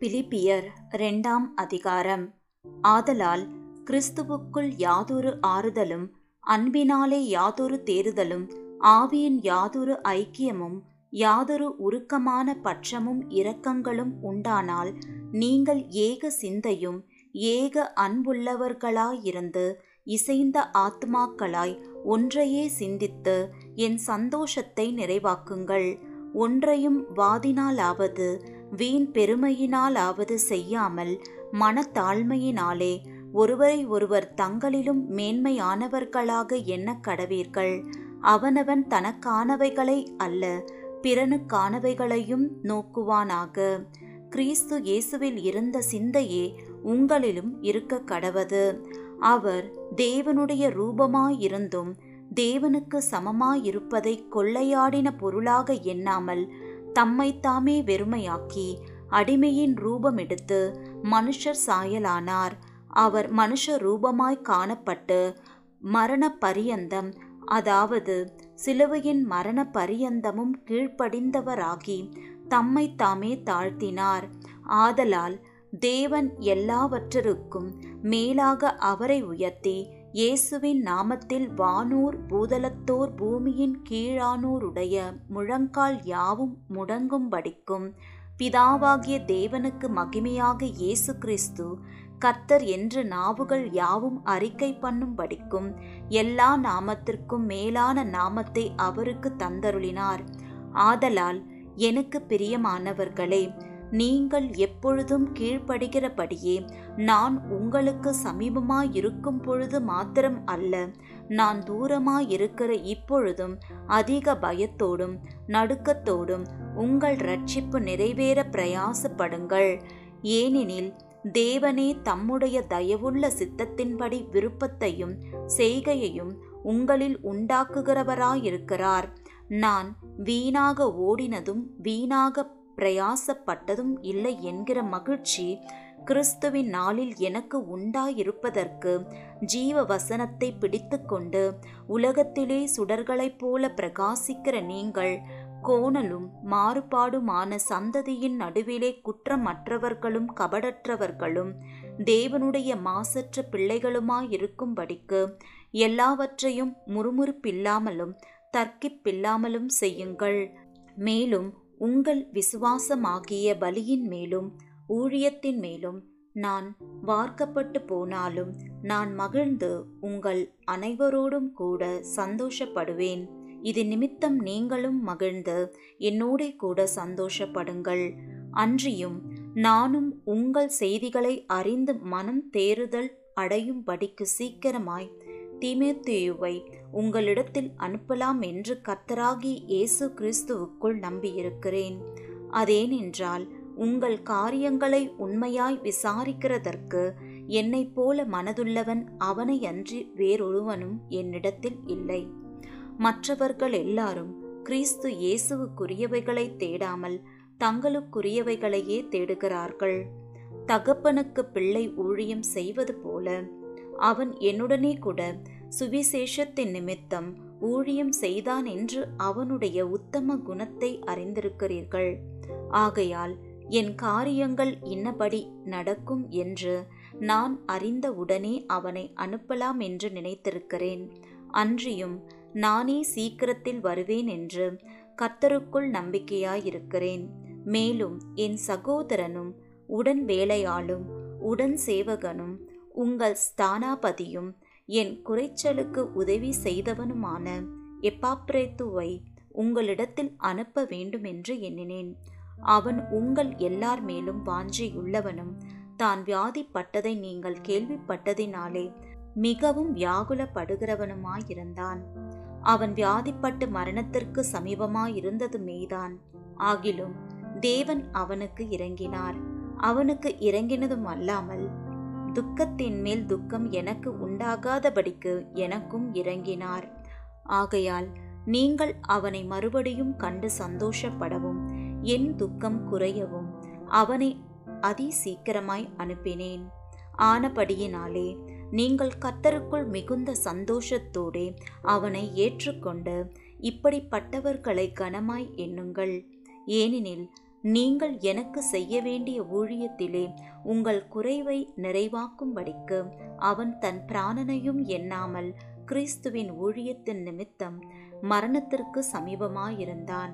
பிலிப்பியர் இரண்டாம் அதிகாரம். ஆதலால் கிறிஸ்துவுக்குள் யாதொரு ஆறுதலும் அன்பினாலே யாதொரு தேறுதலும் ஆவியின் யாதொரு ஐக்கியமும் யாதொரு உருக்கமான பட்சமும் இரக்கங்களும் உண்டானால் நீங்கள் ஏக சிந்தையும் ஏக அன்புள்ளவர்களாயிருந்து இசைந்த ஆத்மாக்களாய் ஒன்றையே சிந்தித்து என் சந்தோஷத்தை நிறைவாக்குங்கள். ஒன்றையும் வாதினாலாவது வீண் பெருமையினாலாவது செய்யாமல் மனத்தாழ்மையினாலே ஒருவரை ஒருவர் தங்களிலும் மேன்மையானவர்களாக எண்ணக் கடவீர்கள். அவனவன் தனக்கானவைகளை அல்ல பிறனுக்கானவைகளையும் நோக்குவானாக. கிறிஸ்து இயேசுவில் இருந்த சிந்தையே உங்களிலும் இருக்க கடவது. அவர் தேவனுடைய ரூபமாயிருந்தும் தேவனுக்கு சமமாயிருப்பதை கொள்ளையாடின பொருளாக எண்ணாமல் தம்மைத்தாமே வெறுமையாக்கி அடிமையின் ரூபமெடுத்து மனுஷர் சாயலானார். அவர் மனுஷ ரூபமாய் காணப்பட்டு மரண பரியந்தம் அதாவது சிலுவையின் மரண பரியந்தமும் கீழ்ப்படிந்தவராகி தம்மை தாமே தாழ்த்தினார். ஆதலால் தேவன் எல்லாவற்றிற்கும் மேலாக அவரை உயர்த்தி இயேசுவின் நாமத்தில் வானூர் பூதலத்தோர் பூமியின் கீழானோருடைய முழங்கால் யாவும் முடங்கும்படிக்கும் பிதாவாகிய தேவனுக்கு மகிமையாக இயேசு கிறிஸ்து கர்த்தர் என்று நாவுகள் யாவும் அறிக்கை பண்ணும்படிக்கும் எல்லா நாமத்திற்கும் மேலான நாமத்தை அவருக்கு தந்தருளினார். ஆதலால் எனக்கு பிரியமானவர்களே நீங்கள் எப்பொழுதும் கீழ்ப்படுகிறபடியே நான் உங்களுக்கு சமீபமாயிருக்கும் பொழுது மாத்திரம் அல்ல. நான் தூரமாயிருக்கிற இப்பொழுதும் அதிக பயத்தோடும் நடுக்கத்தோடும் உங்கள் ரட்சிப்பு நிறைவேற பிரயாசப்படுங்கள். ஏனெனில் தேவனே தம்முடைய தயவுள்ள சித்தத்தின்படி விருப்பத்தையும் செய்கையையும் உங்களில் உண்டாக்குகிறவராயிருக்கிறார். நான் வீணாக ஓடினதும் வீணாக பிரயாசப்பட்டதும் இல்லை என்கிற மகிழ்ச்சி கிறிஸ்துவின் நாளில் எனக்கு உண்டாயிருப்பதற்கு ஜீவ வசனத்தை பிடித்துக்கொண்டு உலகத்திலே சுடர்களைப் போல பிரகாசிக்கிற நீங்கள் கோணலும் மாறுபாடுமான சந்ததியின் நடுவிலே குற்றமற்றவர்களும் கபடற்றவர்களும் தேவனுடைய மாசற்ற பிள்ளைகளுமாயிருக்கும்படிக்கு எல்லாவற்றையும் முறுமுறுப்பில்லாமலும் தர்க்கிப்பில்லாமலும் செய்யுங்கள். மேலும் உங்கள் விசுவாசமாகிய பலியின் மேலும் ஊழியத்தின் மேலும் நான் வார்க்கப்பட்டு போனாலும் நான் மகிழ்ந்து உங்கள் அனைவரோடும் கூட சந்தோஷப்படுவேன். இது நிமித்தம் நீங்களும் மகிழ்ந்து என்னோட கூட சந்தோஷப்படுங்கள். அன்றியும் நானும் உங்கள் செய்திகளை அறிந்து மனம் தேறுதல் அடையும்படிக்கு சீக்கிரமாய் திமேத்தியுவை உங்களிடத்தில் அனுப்பலாம் என்று கர்த்தராகி இயேசு கிறிஸ்துவுக்குள் நம்பியிருக்கிறேன். அதேனென்றால் உங்கள் காரியங்களை உண்மையாய் விசாரிக்கிறதற்கு என்னைப் போல மனதுள்ளவன் அவனை அன்றி வேறொருவனும் என்னிடத்தில் இல்லை. மற்றவர்கள் எல்லாரும் கிறிஸ்து இயேசுவுக்குரியவைகளை தேடாமல் தங்களுக்குரியவைகளையே தேடுகிறார்கள். தகப்பனுக்கு பிள்ளை ஊழியம் செய்வது போல அவன் என்னுடனே கூட சுவிசேஷத்தின் நிமித்தம் ஊழியம் செய்தான் என்று அவனுடைய உத்தம குணத்தை அறிந்திருக்கிறீர்கள். ஆகையால் என் காரியங்கள் இன்னபடி நடக்கும் என்று நான் அறிந்த உடனே அவனை அனுப்பலாம் என்று நினைத்திருக்கிறேன். அன்றியும் நானே சீக்கிரத்தில் வருவேன் என்று கர்த்தருக்குள் நம்பிக்கையாயிருக்கிறேன். மேலும் என் சகோதரனும் உடன் வேலையாளும் உடன் சேவகனும் உங்கள் ஸ்தானாபதியும் என் குறைச்சலுக்கு உதவி செய்தவனுமான எப்பாப்ரேத்துவை உங்களிடத்தில் அனுப்ப வேண்டும் என்று எண்ணினேன். அவன் உங்கள் எல்லார் மேலும் வாஞ்சியுள்ளவனும் தான் வியாதிப்பட்டதை நீங்கள் கேள்விப்பட்டதினாலே மிகவும் வியாகுலப்படுகிறவனுமாயிருந்தான். அவன் வியாதிப்பட்டு மரணத்திற்கு சமீபமாயிருந்தது மெய்தான் ஆகிலும் தேவன் அவனுக்கு இறங்கினார். அவனுக்கு இறங்கினதும் அல்லாமல் துக்கத்தின் மேல் துக்கம் எனக்கு உண்டாகாதபடிக்கு எனக்கும் இறங்கினார். ஆகையால் நீங்கள் அவனை மறுபடியும் கண்டு சந்தோஷப்படவும் என் துக்கம் குறையவும் அவனை அதி சீக்கிரமாய் அனுப்பினேன். ஆனபடியினாலே நீங்கள் கத்தருக்குள் மிகுந்த சந்தோஷத்தோடே அவனை ஏற்றுக்கொண்டு இப்படிப்பட்டவர்களை கனமாய் எண்ணுங்கள். ஏனெனில் நீங்கள் எனக்கு செய்ய வேண்டிய ஊழியத்திலே உங்கள் குறைவை நிறைவாக்கும்படிக்கு அவன் தன் பிராணனையும் எண்ணாமல் கிறிஸ்துவின் ஊழியத்தின் நிமித்தம் மரணத்திற்கு சமீபமாயிருந்தான்.